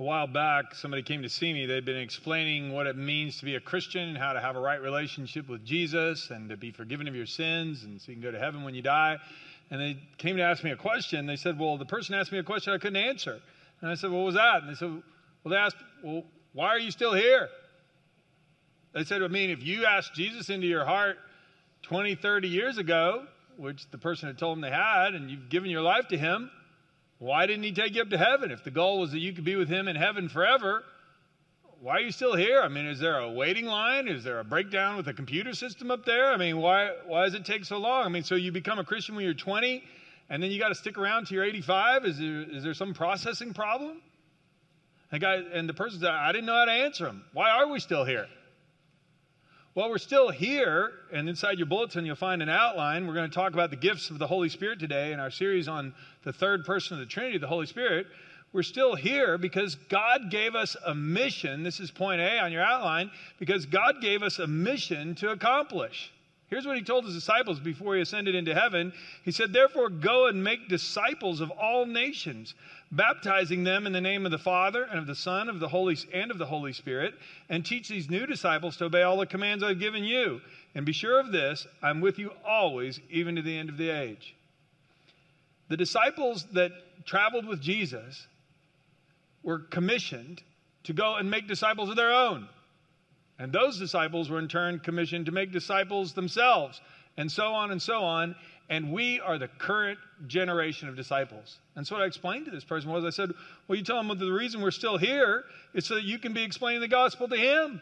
a while back, somebody came to see me. They'd been explaining what it means to be a Christian and how to have a right relationship with Jesus and to be forgiven of your sins and so you can go to heaven when you die. And they came to ask me a question. They said, Well, the person asked me a question I couldn't answer. And I said, What was that? And they said, Well, they asked, Well, why are you still here? They said, I mean, if you asked Jesus into your heart 20, 30 years ago, which the person had told them they had, and you've given your life to him, why didn't he take you up to heaven? If the goal was that you could be with him in heaven forever, why are you still here? I mean, is there a waiting line? Is there a breakdown with the computer system up there? I mean, why, why does it take so long? I mean, so you become a Christian when you're 20 and then you got to stick around till you're 85? Is there, is there some processing problem? The guy, and the person said, I didn't know how to answer him. Why are we still here? Well, we're still here, and inside your bulletin, you'll find an outline. We're going to talk about the gifts of the Holy Spirit today in our series on the third person of the Trinity, the Holy Spirit. We're still here because God gave us a mission. This is point A on your outline, because God gave us a mission to accomplish. Here's what he told his disciples before he ascended into heaven. He said, Therefore, go and make disciples of all nations, baptizing them in the name of the Father and of the Son of the Holy and of the Holy Spirit, and teach these new disciples to obey all the commands I've given you. And be sure of this, I'm with you always, even to the end of the age. The disciples that traveled with Jesus were commissioned to go and make disciples of their own. And those disciples were in turn commissioned to make disciples themselves, and so on and so on. And we are the current generation of disciples. And so what I explained to this person was I said, Well, you tell him the reason we're still here is so that you can be explaining the gospel to him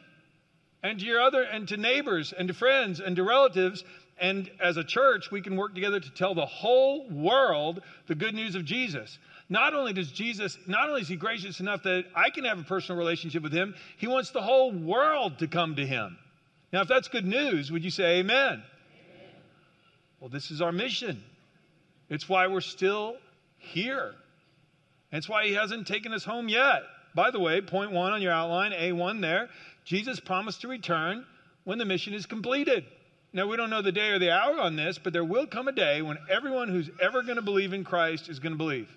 and to your other and to neighbors and to friends and to relatives and as a church we can work together to tell the whole world the good news of jesus not only does Jesus, not only is he gracious enough that I can have a personal relationship with him, he wants the whole world to come to him. Now, if that's good news, would you say amen? amen? Well, this is our mission. It's why we're still here. And it's why he hasn't taken us home yet. By the way, point one on your outline, A1 there, Jesus promised to return when the mission is completed. Now, we don't know the day or the hour on this, but there will come a day when everyone who's ever going to believe in Christ is going to believe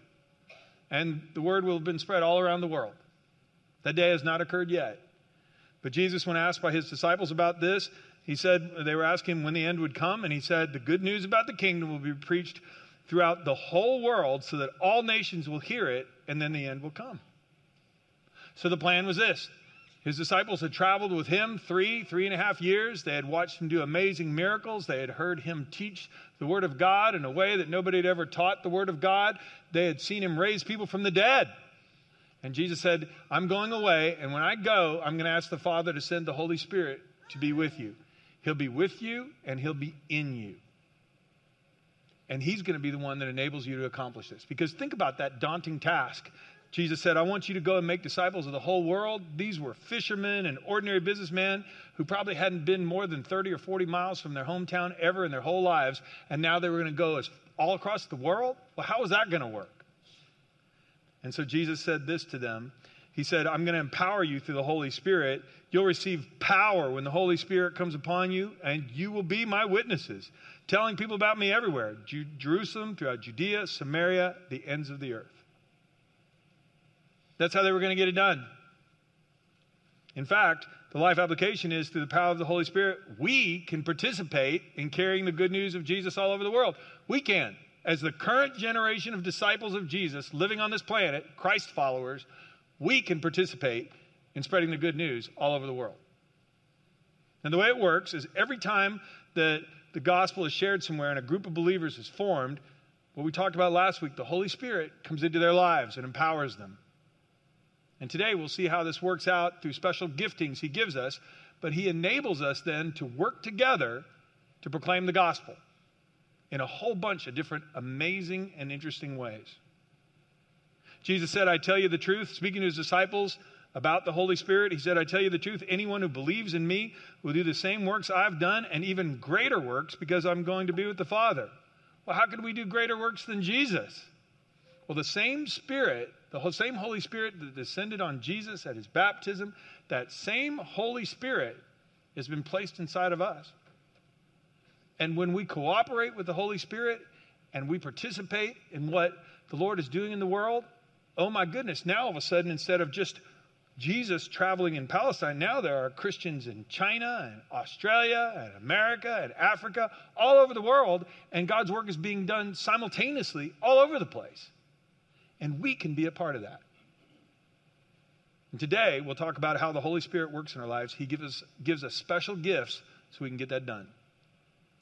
and the word will have been spread all around the world. That day has not occurred yet. But Jesus, when asked by his disciples about this, he said, they were asking him when the end would come, and he said, The good news about the kingdom will be preached throughout the whole world so that all nations will hear it, and then the end will come. So the plan was this his disciples had traveled with him three, three and a half years. They had watched him do amazing miracles. They had heard him teach the Word of God in a way that nobody had ever taught the Word of God. They had seen him raise people from the dead. And Jesus said, I'm going away, and when I go, I'm going to ask the Father to send the Holy Spirit to be with you. He'll be with you, and he'll be in you. And he's going to be the one that enables you to accomplish this. Because think about that daunting task Jesus said, I want you to go and make disciples of the whole world. These were fishermen and ordinary businessmen who probably hadn't been more than 30 or 40 miles from their hometown ever in their whole lives. And now they were going to go all across the world? Well, how is that going to work? And so Jesus said this to them. He said, I'm going to empower you through the Holy Spirit. You'll receive power when the Holy Spirit comes upon you, and you will be my witnesses, telling people about me everywhere Jerusalem, throughout Judea, Samaria, the ends of the earth. That's how they were going to get it done. In fact, the life application is through the power of the Holy Spirit, we can participate in carrying the good news of Jesus all over the world. We can. As the current generation of disciples of Jesus living on this planet, Christ followers, we can participate in spreading the good news all over the world. And the way it works is every time that the gospel is shared somewhere and a group of believers is formed, what we talked about last week, the Holy Spirit comes into their lives and empowers them. And today we'll see how this works out through special giftings he gives us, but he enables us then to work together to proclaim the gospel in a whole bunch of different amazing and interesting ways. Jesus said, I tell you the truth, speaking to his disciples about the Holy Spirit, he said, I tell you the truth, anyone who believes in me will do the same works I've done and even greater works because I'm going to be with the Father. Well, how could we do greater works than Jesus? Well, the same Spirit the same Holy Spirit that descended on Jesus at his baptism, that same Holy Spirit has been placed inside of us. And when we cooperate with the Holy Spirit and we participate in what the Lord is doing in the world, oh my goodness, now all of a sudden, instead of just Jesus traveling in Palestine, now there are Christians in China and Australia and America and Africa, all over the world, and God's work is being done simultaneously all over the place. And we can be a part of that. And today, we'll talk about how the Holy Spirit works in our lives. He gives us, gives us special gifts so we can get that done.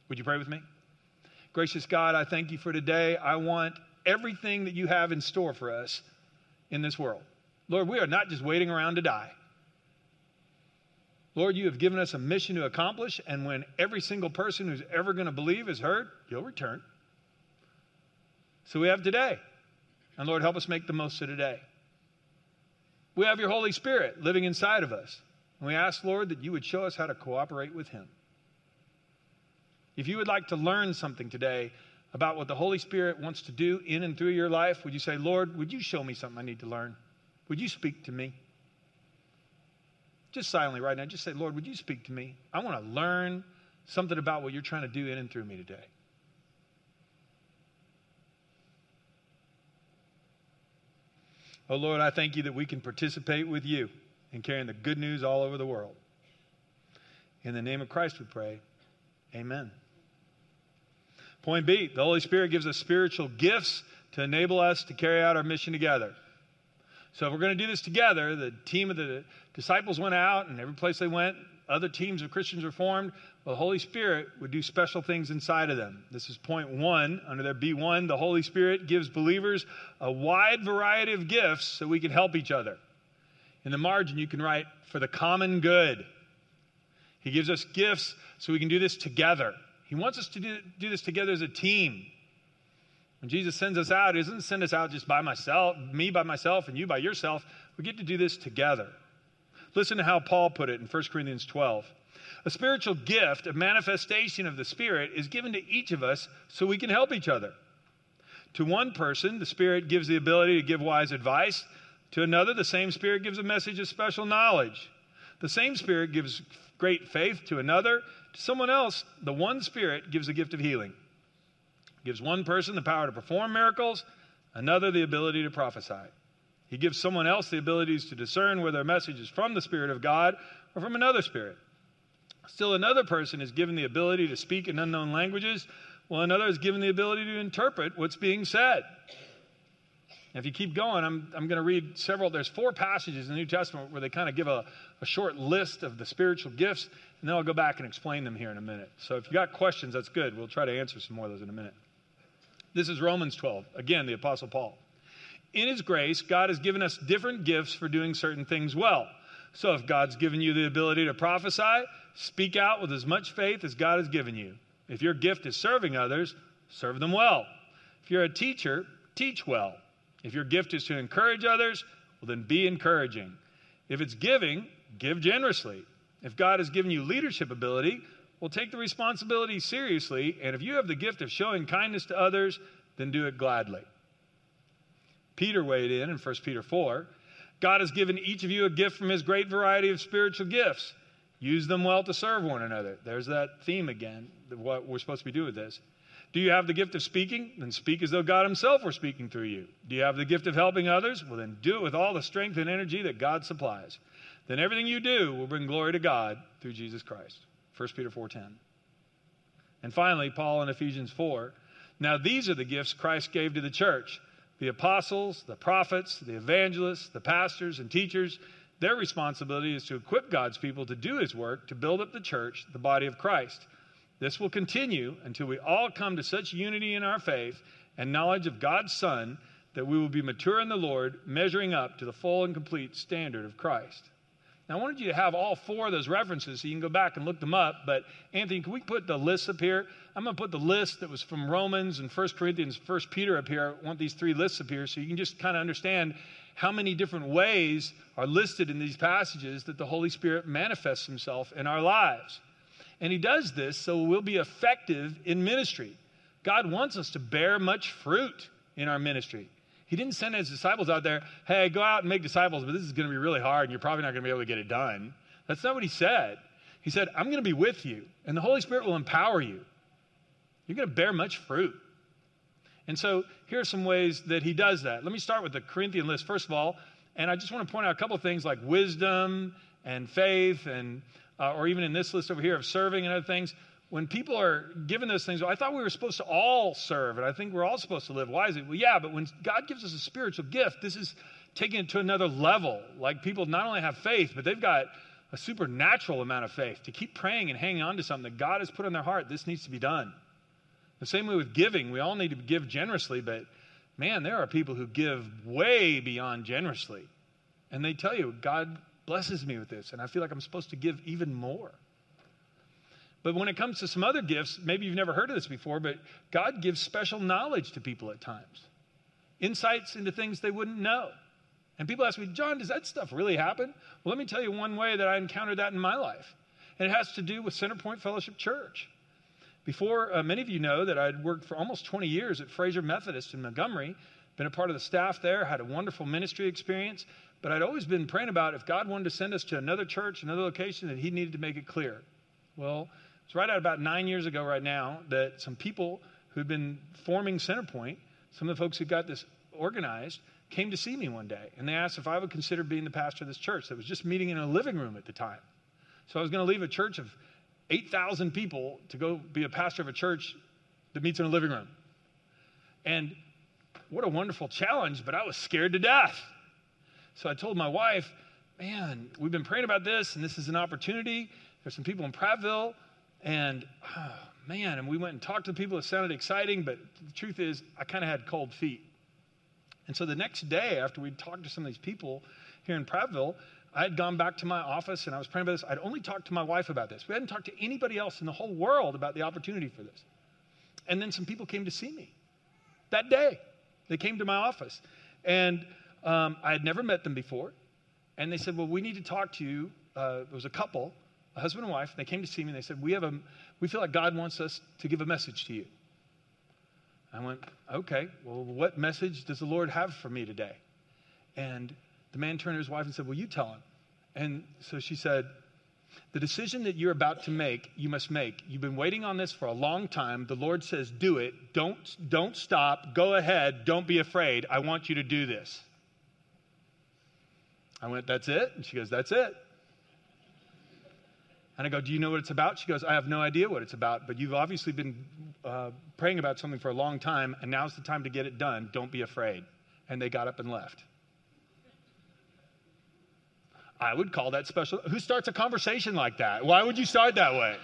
Would you pray with me? Gracious God, I thank you for today. I want everything that you have in store for us in this world. Lord, we are not just waiting around to die. Lord, you have given us a mission to accomplish, and when every single person who's ever going to believe is heard, you'll return. So we have today. And Lord, help us make the most of today. We have your Holy Spirit living inside of us. And we ask, Lord, that you would show us how to cooperate with him. If you would like to learn something today about what the Holy Spirit wants to do in and through your life, would you say, Lord, would you show me something I need to learn? Would you speak to me? Just silently right now, just say, Lord, would you speak to me? I want to learn something about what you're trying to do in and through me today. Oh Lord, I thank you that we can participate with you in carrying the good news all over the world. In the name of Christ we pray. Amen. Point B the Holy Spirit gives us spiritual gifts to enable us to carry out our mission together. So, if we're going to do this together, the team of the disciples went out, and every place they went, other teams of Christians were formed. The Holy Spirit would do special things inside of them. This is point one under their B1. The Holy Spirit gives believers a wide variety of gifts so we can help each other. In the margin, you can write for the common good. He gives us gifts so we can do this together. He wants us to do, do this together as a team. When Jesus sends us out, He doesn't send us out just by myself, me by myself, and you by yourself. We get to do this together. Listen to how Paul put it in 1 Corinthians 12. A spiritual gift, a manifestation of the Spirit, is given to each of us so we can help each other. To one person, the Spirit gives the ability to give wise advice. To another, the same Spirit gives a message of special knowledge. The same Spirit gives great faith to another. To someone else, the one Spirit gives a gift of healing gives one person the power to perform miracles, another the ability to prophesy. He gives someone else the abilities to discern whether a message is from the Spirit of God or from another spirit. Still, another person is given the ability to speak in unknown languages, while another is given the ability to interpret what's being said. if you keep going, I'm, I'm going to read several. There's four passages in the New Testament where they kind of give a, a short list of the spiritual gifts, and then I'll go back and explain them here in a minute. So if you got questions, that's good. We'll try to answer some more of those in a minute. This is Romans 12. Again, the Apostle Paul. In His grace, God has given us different gifts for doing certain things well. So if God's given you the ability to prophesy, speak out with as much faith as God has given you. If your gift is serving others, serve them well. If you're a teacher, teach well. If your gift is to encourage others, well, then be encouraging. If it's giving, give generously. If God has given you leadership ability, well, take the responsibility seriously, and if you have the gift of showing kindness to others, then do it gladly. Peter weighed in in 1 Peter 4. God has given each of you a gift from his great variety of spiritual gifts. Use them well to serve one another. There's that theme again, what we're supposed to be doing with this. Do you have the gift of speaking? Then speak as though God Himself were speaking through you. Do you have the gift of helping others? Well, then do it with all the strength and energy that God supplies. Then everything you do will bring glory to God through Jesus Christ. 1 Peter 4:10. And finally, Paul in Ephesians 4, now these are the gifts Christ gave to the church. The apostles, the prophets, the evangelists, the pastors and teachers, their responsibility is to equip God's people to do his work to build up the church, the body of Christ. This will continue until we all come to such unity in our faith and knowledge of God's Son that we will be mature in the Lord, measuring up to the full and complete standard of Christ. Now, I wanted you to have all four of those references so you can go back and look them up. But, Anthony, can we put the list up here? I'm going to put the list that was from Romans and 1 Corinthians, 1 Peter up here. I want these three lists up here so you can just kind of understand how many different ways are listed in these passages that the Holy Spirit manifests himself in our lives. And he does this so we'll be effective in ministry. God wants us to bear much fruit in our ministry. He didn't send his disciples out there, hey, go out and make disciples, but this is going to be really hard and you're probably not going to be able to get it done. That's not what he said. He said, I'm going to be with you, and the Holy Spirit will empower you. You're going to bear much fruit. And so here are some ways that he does that. Let me start with the Corinthian list, first of all. And I just want to point out a couple things like wisdom and faith, and, uh, or even in this list over here of serving and other things. When people are given those things, well, I thought we were supposed to all serve, and I think we're all supposed to live wisely. Well, yeah, but when God gives us a spiritual gift, this is taking it to another level. Like people not only have faith, but they've got a supernatural amount of faith to keep praying and hanging on to something that God has put in their heart. This needs to be done. The same way with giving, we all need to give generously, but man, there are people who give way beyond generously. And they tell you, God blesses me with this, and I feel like I'm supposed to give even more. But when it comes to some other gifts, maybe you've never heard of this before, but God gives special knowledge to people at times, insights into things they wouldn't know. And people ask me, John, does that stuff really happen? Well, let me tell you one way that I encountered that in my life. And it has to do with Centerpoint Fellowship Church. Before, uh, many of you know that I'd worked for almost 20 years at Frazer Methodist in Montgomery, been a part of the staff there, had a wonderful ministry experience, but I'd always been praying about if God wanted to send us to another church, another location, that He needed to make it clear. Well, it's right out about nine years ago, right now, that some people who'd been forming Centerpoint, some of the folks who got this organized, came to see me one day and they asked if I would consider being the pastor of this church that was just meeting in a living room at the time. So I was going to leave a church of 8,000 people to go be a pastor of a church that meets in a living room. And what a wonderful challenge, but I was scared to death. So I told my wife, man, we've been praying about this, and this is an opportunity. There's some people in Prattville, and oh, man, and we went and talked to people. It sounded exciting, but the truth is, I kind of had cold feet. And so the next day, after we'd talked to some of these people here in Prattville, I had gone back to my office and I was praying about this. I'd only talked to my wife about this. We hadn't talked to anybody else in the whole world about the opportunity for this. And then some people came to see me that day. They came to my office. And um, I had never met them before. And they said, Well, we need to talk to you. Uh, it was a couple, a husband and wife. They came to see me and they said, We, have a, we feel like God wants us to give a message to you. I went, Okay, well, what message does the Lord have for me today? And the man turned to his wife and said, Well, you tell him. And so she said, The decision that you're about to make, you must make. You've been waiting on this for a long time. The Lord says, Do it. Don't, don't stop. Go ahead. Don't be afraid. I want you to do this. I went, That's it? And she goes, That's it. And I go, Do you know what it's about? She goes, I have no idea what it's about, but you've obviously been uh, praying about something for a long time, and now's the time to get it done. Don't be afraid. And they got up and left. I would call that special. Who starts a conversation like that? Why would you start that way?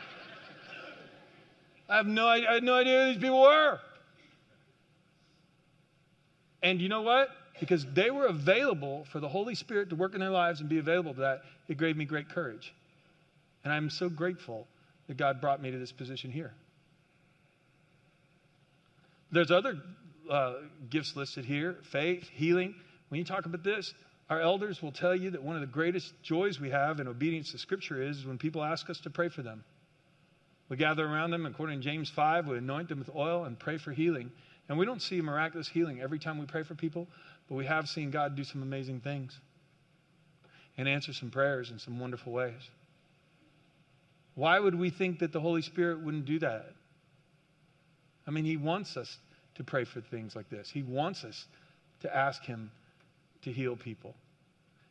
I have no, I had no idea who these people were. And you know what? Because they were available for the Holy Spirit to work in their lives and be available to that, it gave me great courage. And I'm so grateful that God brought me to this position here. There's other uh, gifts listed here faith, healing. When you talk about this, our elders will tell you that one of the greatest joys we have in obedience to Scripture is when people ask us to pray for them. We gather around them, according to James 5, we anoint them with oil and pray for healing. And we don't see miraculous healing every time we pray for people, but we have seen God do some amazing things and answer some prayers in some wonderful ways. Why would we think that the Holy Spirit wouldn't do that? I mean, He wants us to pray for things like this, He wants us to ask Him to heal people.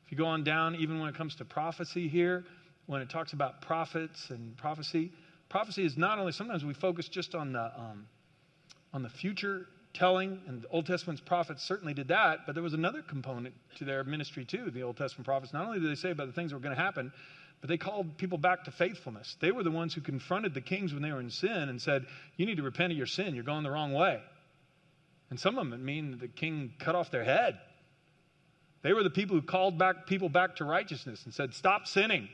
If you go on down, even when it comes to prophecy here, when it talks about prophets and prophecy, prophecy is not only sometimes we focus just on the um, on the future telling, and the Old Testament's prophets certainly did that, but there was another component to their ministry too. The Old Testament prophets not only did they say about the things that were going to happen, but they called people back to faithfulness. They were the ones who confronted the kings when they were in sin and said, "You need to repent of your sin. You're going the wrong way." And some of them mean the king cut off their head they were the people who called back people back to righteousness and said, Stop sinning.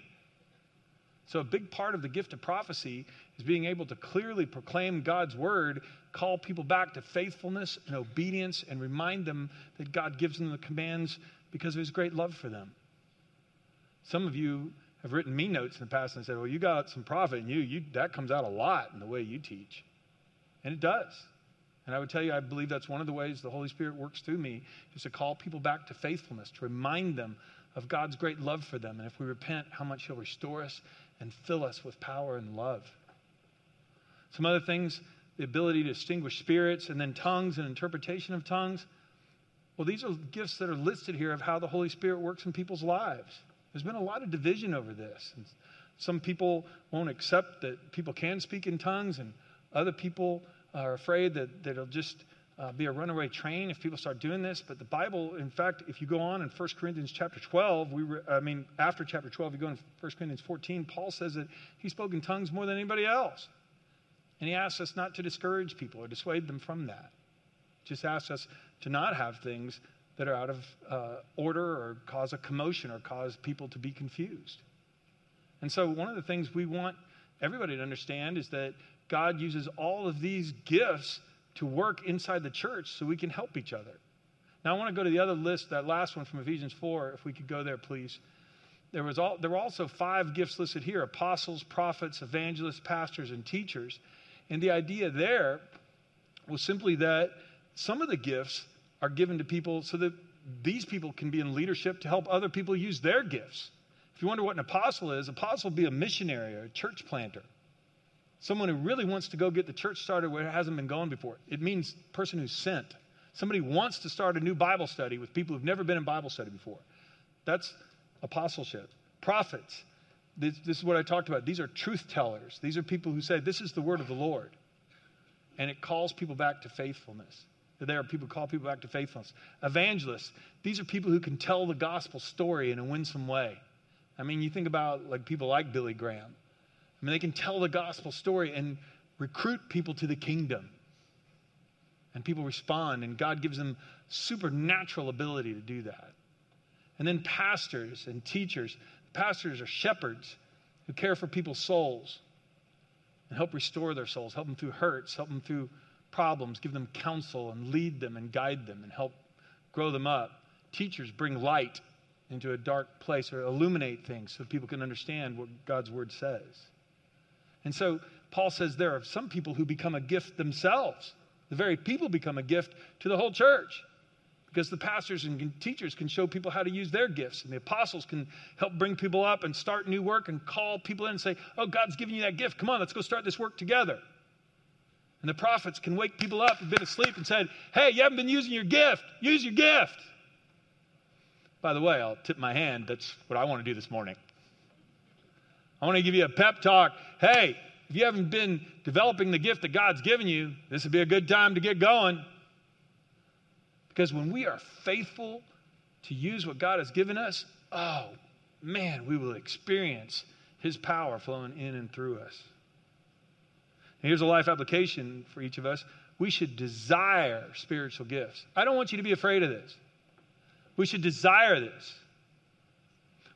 So, a big part of the gift of prophecy is being able to clearly proclaim God's word, call people back to faithfulness and obedience, and remind them that God gives them the commands because of his great love for them. Some of you have written me notes in the past and said, Well, you got some prophet in you. you that comes out a lot in the way you teach. And it does. And I would tell you, I believe that's one of the ways the Holy Spirit works through me, is to call people back to faithfulness, to remind them of God's great love for them. And if we repent, how much He'll restore us and fill us with power and love. Some other things the ability to distinguish spirits, and then tongues and interpretation of tongues. Well, these are gifts that are listed here of how the Holy Spirit works in people's lives. There's been a lot of division over this. Some people won't accept that people can speak in tongues, and other people are afraid that, that it'll just uh, be a runaway train if people start doing this. But the Bible, in fact, if you go on in 1 Corinthians chapter 12, we re, I mean, after chapter 12, you go in 1 Corinthians 14, Paul says that he spoke in tongues more than anybody else. And he asks us not to discourage people or dissuade them from that. Just asks us to not have things that are out of uh, order or cause a commotion or cause people to be confused. And so, one of the things we want everybody to understand is that God uses all of these gifts to work inside the church so we can help each other. Now, I want to go to the other list, that last one from Ephesians 4, if we could go there, please. There, was all, there were also five gifts listed here apostles, prophets, evangelists, pastors, and teachers. And the idea there was simply that some of the gifts are given to people so that these people can be in leadership to help other people use their gifts. If you wonder what an apostle is, apostle would be a missionary or a church planter. Someone who really wants to go get the church started where it hasn't been going before. It means person who's sent. Somebody wants to start a new Bible study with people who've never been in Bible study before. That's apostleship. Prophets. This, this is what I talked about. These are truth tellers. These are people who say, This is the word of the Lord. And it calls people back to faithfulness. There are people call people back to faithfulness. Evangelists. These are people who can tell the gospel story in a winsome way. I mean, you think about like people like Billy Graham. I mean, they can tell the gospel story and recruit people to the kingdom. And people respond, and God gives them supernatural ability to do that. And then pastors and teachers. Pastors are shepherds who care for people's souls and help restore their souls, help them through hurts, help them through problems, give them counsel and lead them and guide them and help grow them up. Teachers bring light into a dark place or illuminate things so people can understand what God's word says. And so Paul says there are some people who become a gift themselves. The very people become a gift to the whole church because the pastors and teachers can show people how to use their gifts, and the apostles can help bring people up and start new work and call people in and say, Oh, God's giving you that gift. Come on, let's go start this work together. And the prophets can wake people up who've been asleep and said, Hey, you haven't been using your gift. Use your gift. By the way, I'll tip my hand. That's what I want to do this morning. I want to give you a pep talk. Hey, if you haven't been developing the gift that God's given you, this would be a good time to get going. Because when we are faithful to use what God has given us, oh, man, we will experience His power flowing in and through us. Here's a life application for each of us. We should desire spiritual gifts. I don't want you to be afraid of this. We should desire this.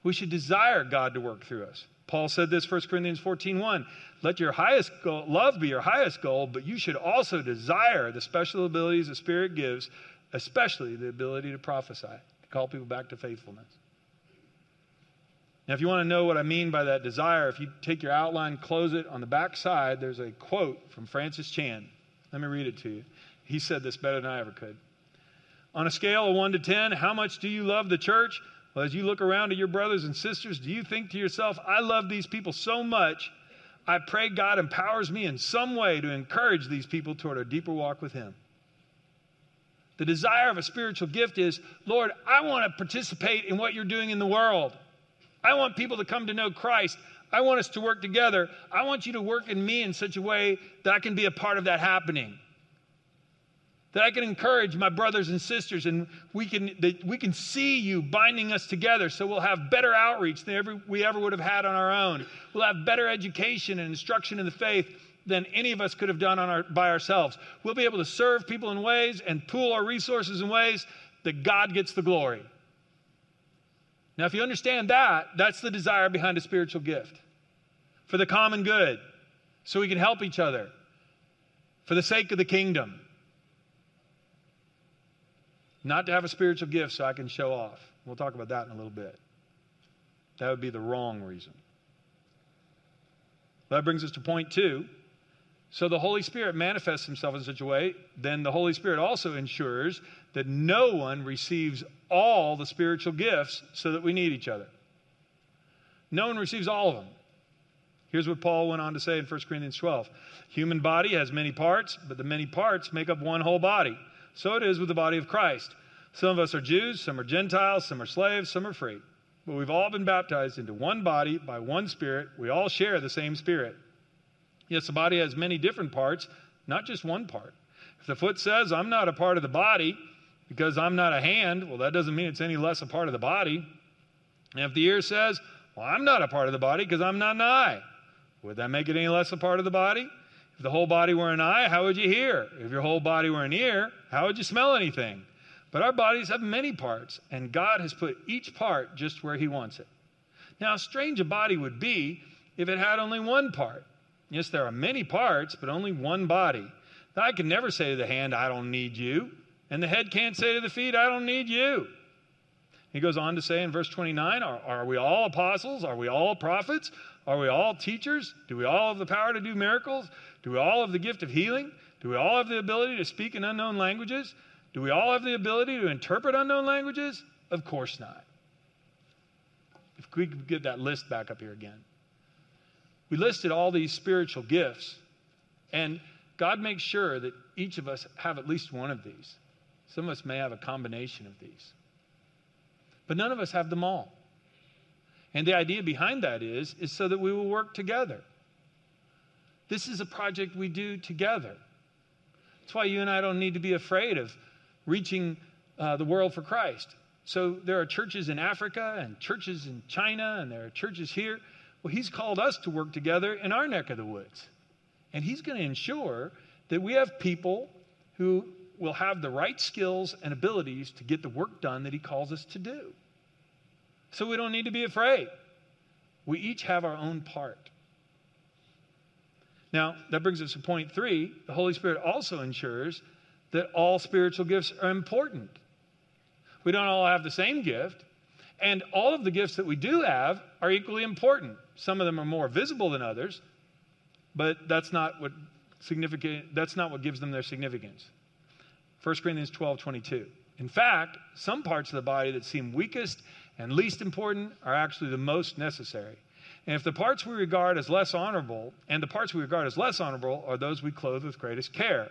We should desire God to work through us. Paul said this 1 Corinthians 14 1. Let your highest goal, love be your highest goal, but you should also desire the special abilities the Spirit gives, especially the ability to prophesy, to call people back to faithfulness. Now, if you want to know what I mean by that desire, if you take your outline, close it, on the back side, there's a quote from Francis Chan. Let me read it to you. He said this better than I ever could. On a scale of 1 to 10, how much do you love the church? Well, as you look around at your brothers and sisters, do you think to yourself, I love these people so much, I pray God empowers me in some way to encourage these people toward a deeper walk with Him? The desire of a spiritual gift is, Lord, I want to participate in what you're doing in the world. I want people to come to know Christ. I want us to work together. I want you to work in me in such a way that I can be a part of that happening that I can encourage my brothers and sisters and we can, that we can see you binding us together so we'll have better outreach than we ever would have had on our own. We'll have better education and instruction in the faith than any of us could have done on our, by ourselves. We'll be able to serve people in ways and pool our resources in ways that God gets the glory. Now, if you understand that, that's the desire behind a spiritual gift for the common good, so we can help each other, for the sake of the kingdom. Not to have a spiritual gift so I can show off. We'll talk about that in a little bit. That would be the wrong reason. That brings us to point two. So the Holy Spirit manifests himself in such a way, then the Holy Spirit also ensures that no one receives all the spiritual gifts so that we need each other. No one receives all of them. Here's what Paul went on to say in 1 Corinthians 12 Human body has many parts, but the many parts make up one whole body. So it is with the body of Christ. Some of us are Jews, some are Gentiles, some are slaves, some are free. But we've all been baptized into one body by one Spirit. We all share the same Spirit. Yes, the body has many different parts, not just one part. If the foot says, I'm not a part of the body because I'm not a hand, well, that doesn't mean it's any less a part of the body. And if the ear says, Well, I'm not a part of the body because I'm not an eye, would that make it any less a part of the body? If the whole body were an eye, how would you hear? If your whole body were an ear, how would you smell anything? But our bodies have many parts, and God has put each part just where He wants it. Now, strange a body would be if it had only one part. Yes, there are many parts, but only one body. Eye can never say to the hand, I don't need you. And the head can't say to the feet, I don't need you. He goes on to say in verse 29 are, are we all apostles? Are we all prophets? Are we all teachers? Do we all have the power to do miracles? Do we all have the gift of healing? Do we all have the ability to speak in unknown languages? Do we all have the ability to interpret unknown languages? Of course not. If we could get that list back up here again. We listed all these spiritual gifts, and God makes sure that each of us have at least one of these. Some of us may have a combination of these, but none of us have them all. And the idea behind that is, is so that we will work together. This is a project we do together. That's why you and I don't need to be afraid of reaching uh, the world for Christ. So there are churches in Africa and churches in China, and there are churches here. Well, He's called us to work together in our neck of the woods. And He's going to ensure that we have people who will have the right skills and abilities to get the work done that He calls us to do. So we don't need to be afraid. We each have our own part. Now, that brings us to point three. The Holy Spirit also ensures that all spiritual gifts are important. We don't all have the same gift, and all of the gifts that we do have are equally important. Some of them are more visible than others, but that's not what significant that's not what gives them their significance. 1 Corinthians 12, 22. In fact, some parts of the body that seem weakest and least important are actually the most necessary. And if the parts we regard as less honorable, and the parts we regard as less honorable are those we clothe with greatest care.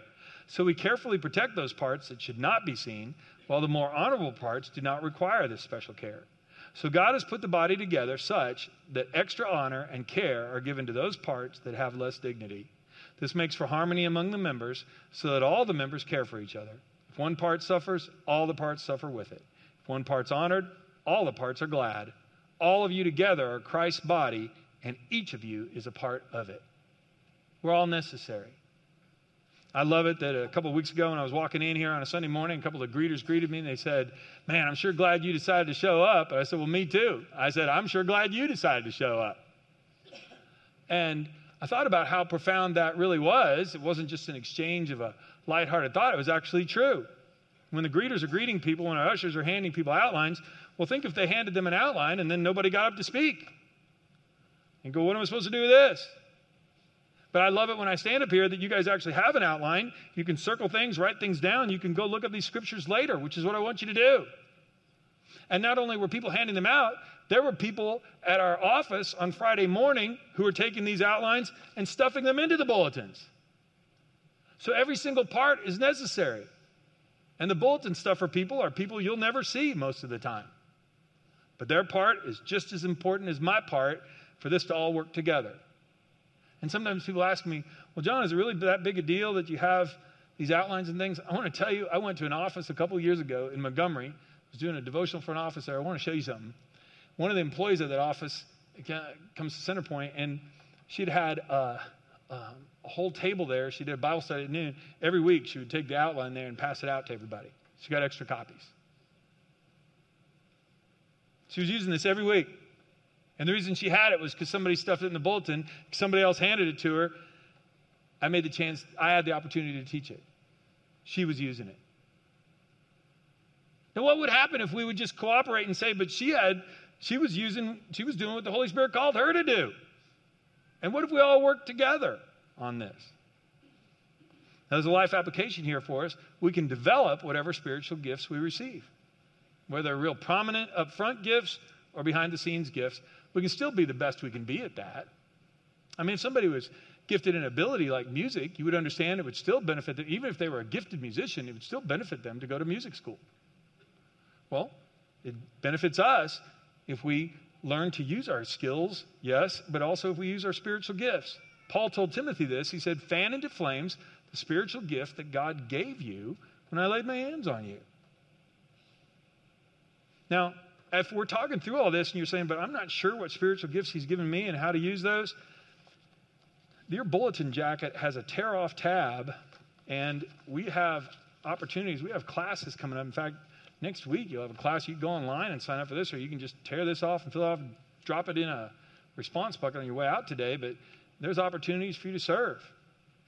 So we carefully protect those parts that should not be seen, while the more honorable parts do not require this special care. So God has put the body together such that extra honor and care are given to those parts that have less dignity. This makes for harmony among the members so that all the members care for each other. If one part suffers, all the parts suffer with it. If one part's honored, all the parts are glad. All of you together are Christ's body, and each of you is a part of it. We're all necessary. I love it that a couple of weeks ago when I was walking in here on a Sunday morning, a couple of greeters greeted me and they said, Man, I'm sure glad you decided to show up. And I said, Well, me too. I said, I'm sure glad you decided to show up. And I thought about how profound that really was. It wasn't just an exchange of a lighthearted thought, it was actually true. When the greeters are greeting people, when our ushers are handing people outlines, well, think if they handed them an outline and then nobody got up to speak. And go, What am I supposed to do with this? But I love it when I stand up here that you guys actually have an outline. You can circle things, write things down. You can go look at these scriptures later, which is what I want you to do. And not only were people handing them out, there were people at our office on Friday morning who were taking these outlines and stuffing them into the bulletins. So every single part is necessary. And the bulletin stuffer people are people you'll never see most of the time. But their part is just as important as my part for this to all work together. And sometimes people ask me, well, John, is it really that big a deal that you have these outlines and things? I want to tell you, I went to an office a couple years ago in Montgomery. I was doing a devotional for an office there. I want to show you something. One of the employees of that office comes to Centerpoint, and she'd had a, a, a whole table there. She did a Bible study at noon. Every week, she would take the outline there and pass it out to everybody. She got extra copies. She was using this every week. And the reason she had it was because somebody stuffed it in the bulletin, somebody else handed it to her. I made the chance, I had the opportunity to teach it. She was using it. Now, what would happen if we would just cooperate and say, but she had, she was using, she was doing what the Holy Spirit called her to do? And what if we all worked together on this? Now, there's a life application here for us. We can develop whatever spiritual gifts we receive, whether they're real prominent upfront gifts or behind the scenes gifts. We can still be the best we can be at that. I mean, if somebody was gifted in ability like music, you would understand it would still benefit them, even if they were a gifted musician, it would still benefit them to go to music school. Well, it benefits us if we learn to use our skills, yes, but also if we use our spiritual gifts. Paul told Timothy this. He said, Fan into flames the spiritual gift that God gave you when I laid my hands on you. Now, if we're talking through all this and you're saying, but I'm not sure what spiritual gifts he's given me and how to use those, your bulletin jacket has a tear off tab, and we have opportunities. We have classes coming up. In fact, next week you'll have a class. You can go online and sign up for this, or you can just tear this off and fill it off and drop it in a response bucket on your way out today. But there's opportunities for you to serve.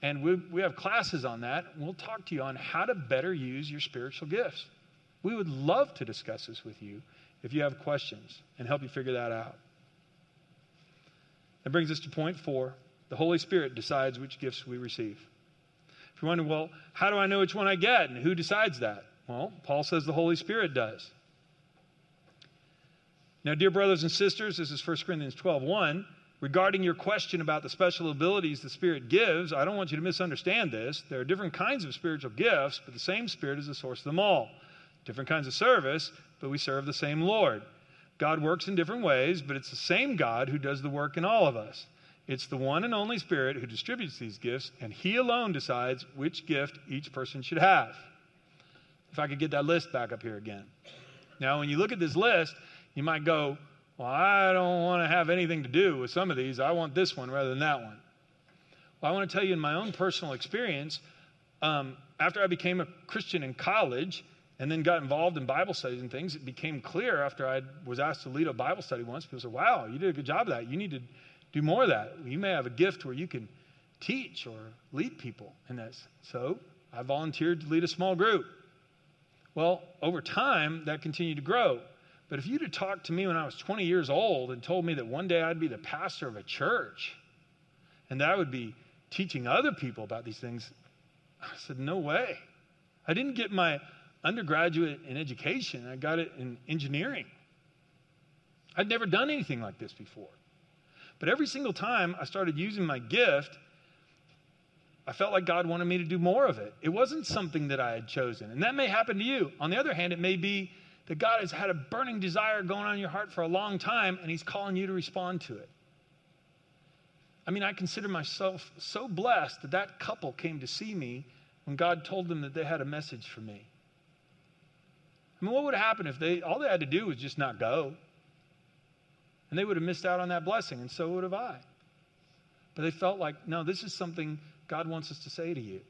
And we, we have classes on that. We'll talk to you on how to better use your spiritual gifts. We would love to discuss this with you if you have questions and help you figure that out. That brings us to point four the Holy Spirit decides which gifts we receive. If you're wondering, well, how do I know which one I get and who decides that? Well, Paul says the Holy Spirit does. Now, dear brothers and sisters, this is 1 Corinthians 12 1. Regarding your question about the special abilities the Spirit gives, I don't want you to misunderstand this. There are different kinds of spiritual gifts, but the same Spirit is the source of them all. Different kinds of service, but we serve the same Lord. God works in different ways, but it's the same God who does the work in all of us. It's the one and only Spirit who distributes these gifts, and He alone decides which gift each person should have. If I could get that list back up here again. Now, when you look at this list, you might go, Well, I don't want to have anything to do with some of these. I want this one rather than that one. Well, I want to tell you in my own personal experience, um, after I became a Christian in college, and then got involved in Bible studies and things, it became clear after I was asked to lead a Bible study once. People said, Wow, you did a good job of that. You need to do more of that. You may have a gift where you can teach or lead people in this. So I volunteered to lead a small group. Well, over time, that continued to grow. But if you'd have talked to me when I was 20 years old and told me that one day I'd be the pastor of a church and that I would be teaching other people about these things, I said, no way. I didn't get my undergraduate in education, I got it in engineering. I'd never done anything like this before. But every single time I started using my gift, I felt like God wanted me to do more of it. It wasn't something that I had chosen. And that may happen to you. On the other hand, it may be that God has had a burning desire going on in your heart for a long time and He's calling you to respond to it. I mean, I consider myself so blessed that that couple came to see me when God told them that they had a message for me. I mean, what would happen if they all they had to do was just not go? And they would have missed out on that blessing, and so would have I. But they felt like, no, this is something God wants us to say to you.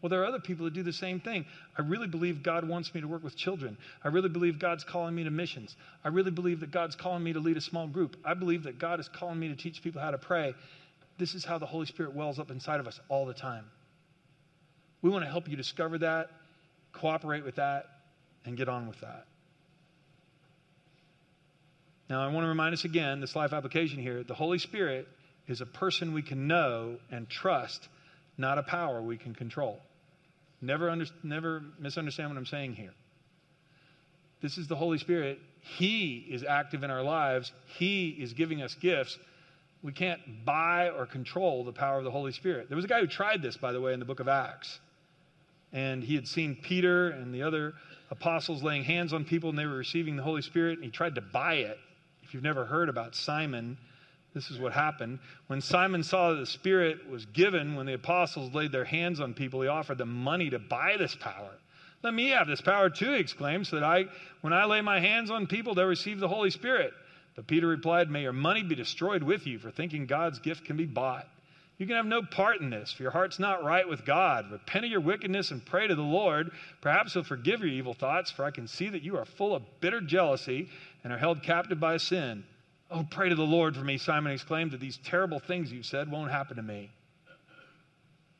Well, there are other people that do the same thing. I really believe God wants me to work with children. I really believe God's calling me to missions. I really believe that God's calling me to lead a small group. I believe that God is calling me to teach people how to pray. This is how the Holy Spirit wells up inside of us all the time. We want to help you discover that, cooperate with that, and get on with that. Now, I want to remind us again this life application here the Holy Spirit is a person we can know and trust, not a power we can control. Never, under, never misunderstand what I'm saying here. This is the Holy Spirit. He is active in our lives, He is giving us gifts. We can't buy or control the power of the Holy Spirit. There was a guy who tried this, by the way, in the book of Acts. And he had seen Peter and the other apostles laying hands on people, and they were receiving the Holy Spirit, and he tried to buy it. If you've never heard about Simon, this is what happened. When Simon saw that the Spirit was given, when the apostles laid their hands on people, he offered them money to buy this power. Let me have this power too, he exclaimed, so that I, when I lay my hands on people, they'll receive the Holy Spirit. But Peter replied, May your money be destroyed with you for thinking God's gift can be bought. You can have no part in this, for your heart's not right with God. Repent of your wickedness and pray to the Lord. Perhaps he'll forgive your evil thoughts, for I can see that you are full of bitter jealousy and are held captive by sin. Oh, pray to the Lord for me, Simon exclaimed, that these terrible things you've said won't happen to me.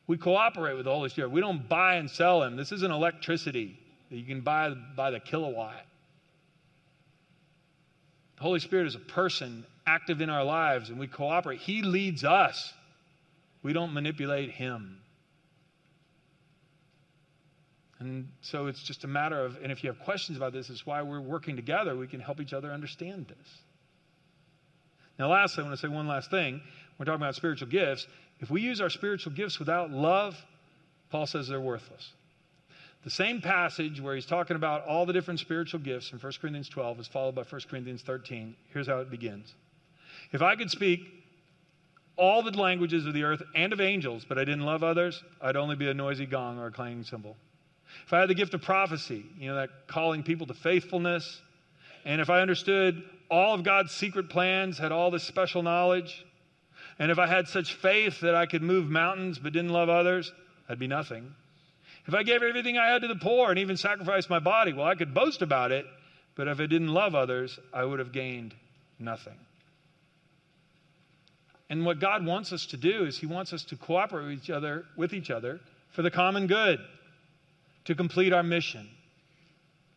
We cooperate with the Holy Spirit. We don't buy and sell Him. This isn't electricity that you can buy by the kilowatt. The Holy Spirit is a person active in our lives, and we cooperate. He leads us, we don't manipulate Him. And so it's just a matter of, and if you have questions about this, it's why we're working together. We can help each other understand this. Now, lastly, I want to say one last thing. we're talking about spiritual gifts. If we use our spiritual gifts without love, Paul says they're worthless. The same passage where he's talking about all the different spiritual gifts in 1 Corinthians 12 is followed by 1 Corinthians 13. Here's how it begins If I could speak all the languages of the earth and of angels, but I didn't love others, I'd only be a noisy gong or a clanging cymbal. If I had the gift of prophecy, you know, that calling people to faithfulness, and if I understood all of God's secret plans, had all this special knowledge, and if I had such faith that I could move mountains but didn't love others, I'd be nothing. If I gave everything I had to the poor and even sacrificed my body, well, I could boast about it, but if I didn't love others, I would have gained nothing. And what God wants us to do is He wants us to cooperate with each other, with each other for the common good, to complete our mission,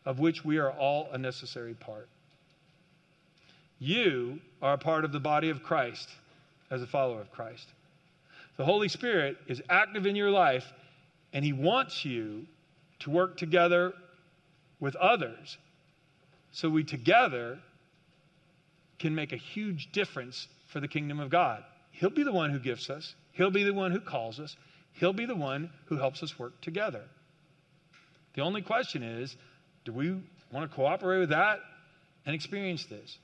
of which we are all a necessary part. You are a part of the body of Christ as a follower of Christ. The Holy Spirit is active in your life, and He wants you to work together with others so we together can make a huge difference for the kingdom of God. He'll be the one who gifts us, He'll be the one who calls us, He'll be the one who helps us work together. The only question is do we want to cooperate with that and experience this?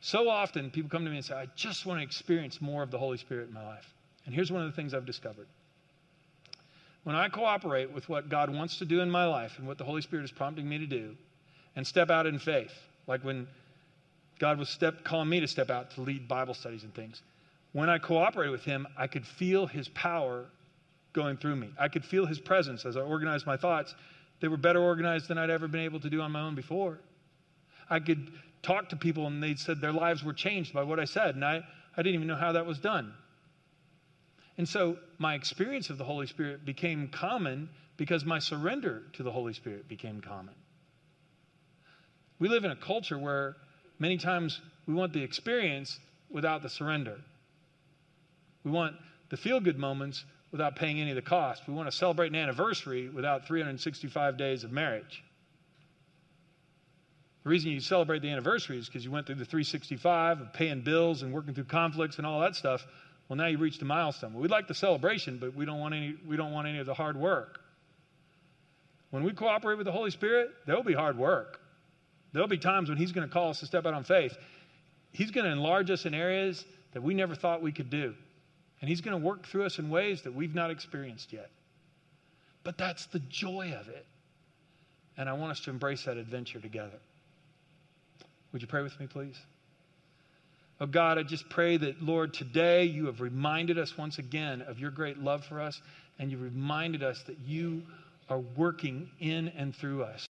So often people come to me and say, I just want to experience more of the Holy Spirit in my life. And here's one of the things I've discovered. When I cooperate with what God wants to do in my life and what the Holy Spirit is prompting me to do, and step out in faith, like when God was step, calling me to step out to lead Bible studies and things. When I cooperated with Him, I could feel His power going through me. I could feel His presence as I organized my thoughts. They were better organized than I'd ever been able to do on my own before. I could talk to people and they said their lives were changed by what I said, and I, I didn't even know how that was done. And so my experience of the Holy Spirit became common because my surrender to the Holy Spirit became common. We live in a culture where Many times we want the experience without the surrender. We want the feel good moments without paying any of the cost. We want to celebrate an anniversary without 365 days of marriage. The reason you celebrate the anniversary is because you went through the 365 of paying bills and working through conflicts and all that stuff. Well, now you reached a milestone. Well, we like the celebration, but we don't want any, we don't want any of the hard work. When we cooperate with the Holy Spirit, there will be hard work. There'll be times when He's going to call us to step out on faith. He's going to enlarge us in areas that we never thought we could do. And He's going to work through us in ways that we've not experienced yet. But that's the joy of it. And I want us to embrace that adventure together. Would you pray with me, please? Oh God, I just pray that, Lord, today you have reminded us once again of your great love for us, and you reminded us that you are working in and through us.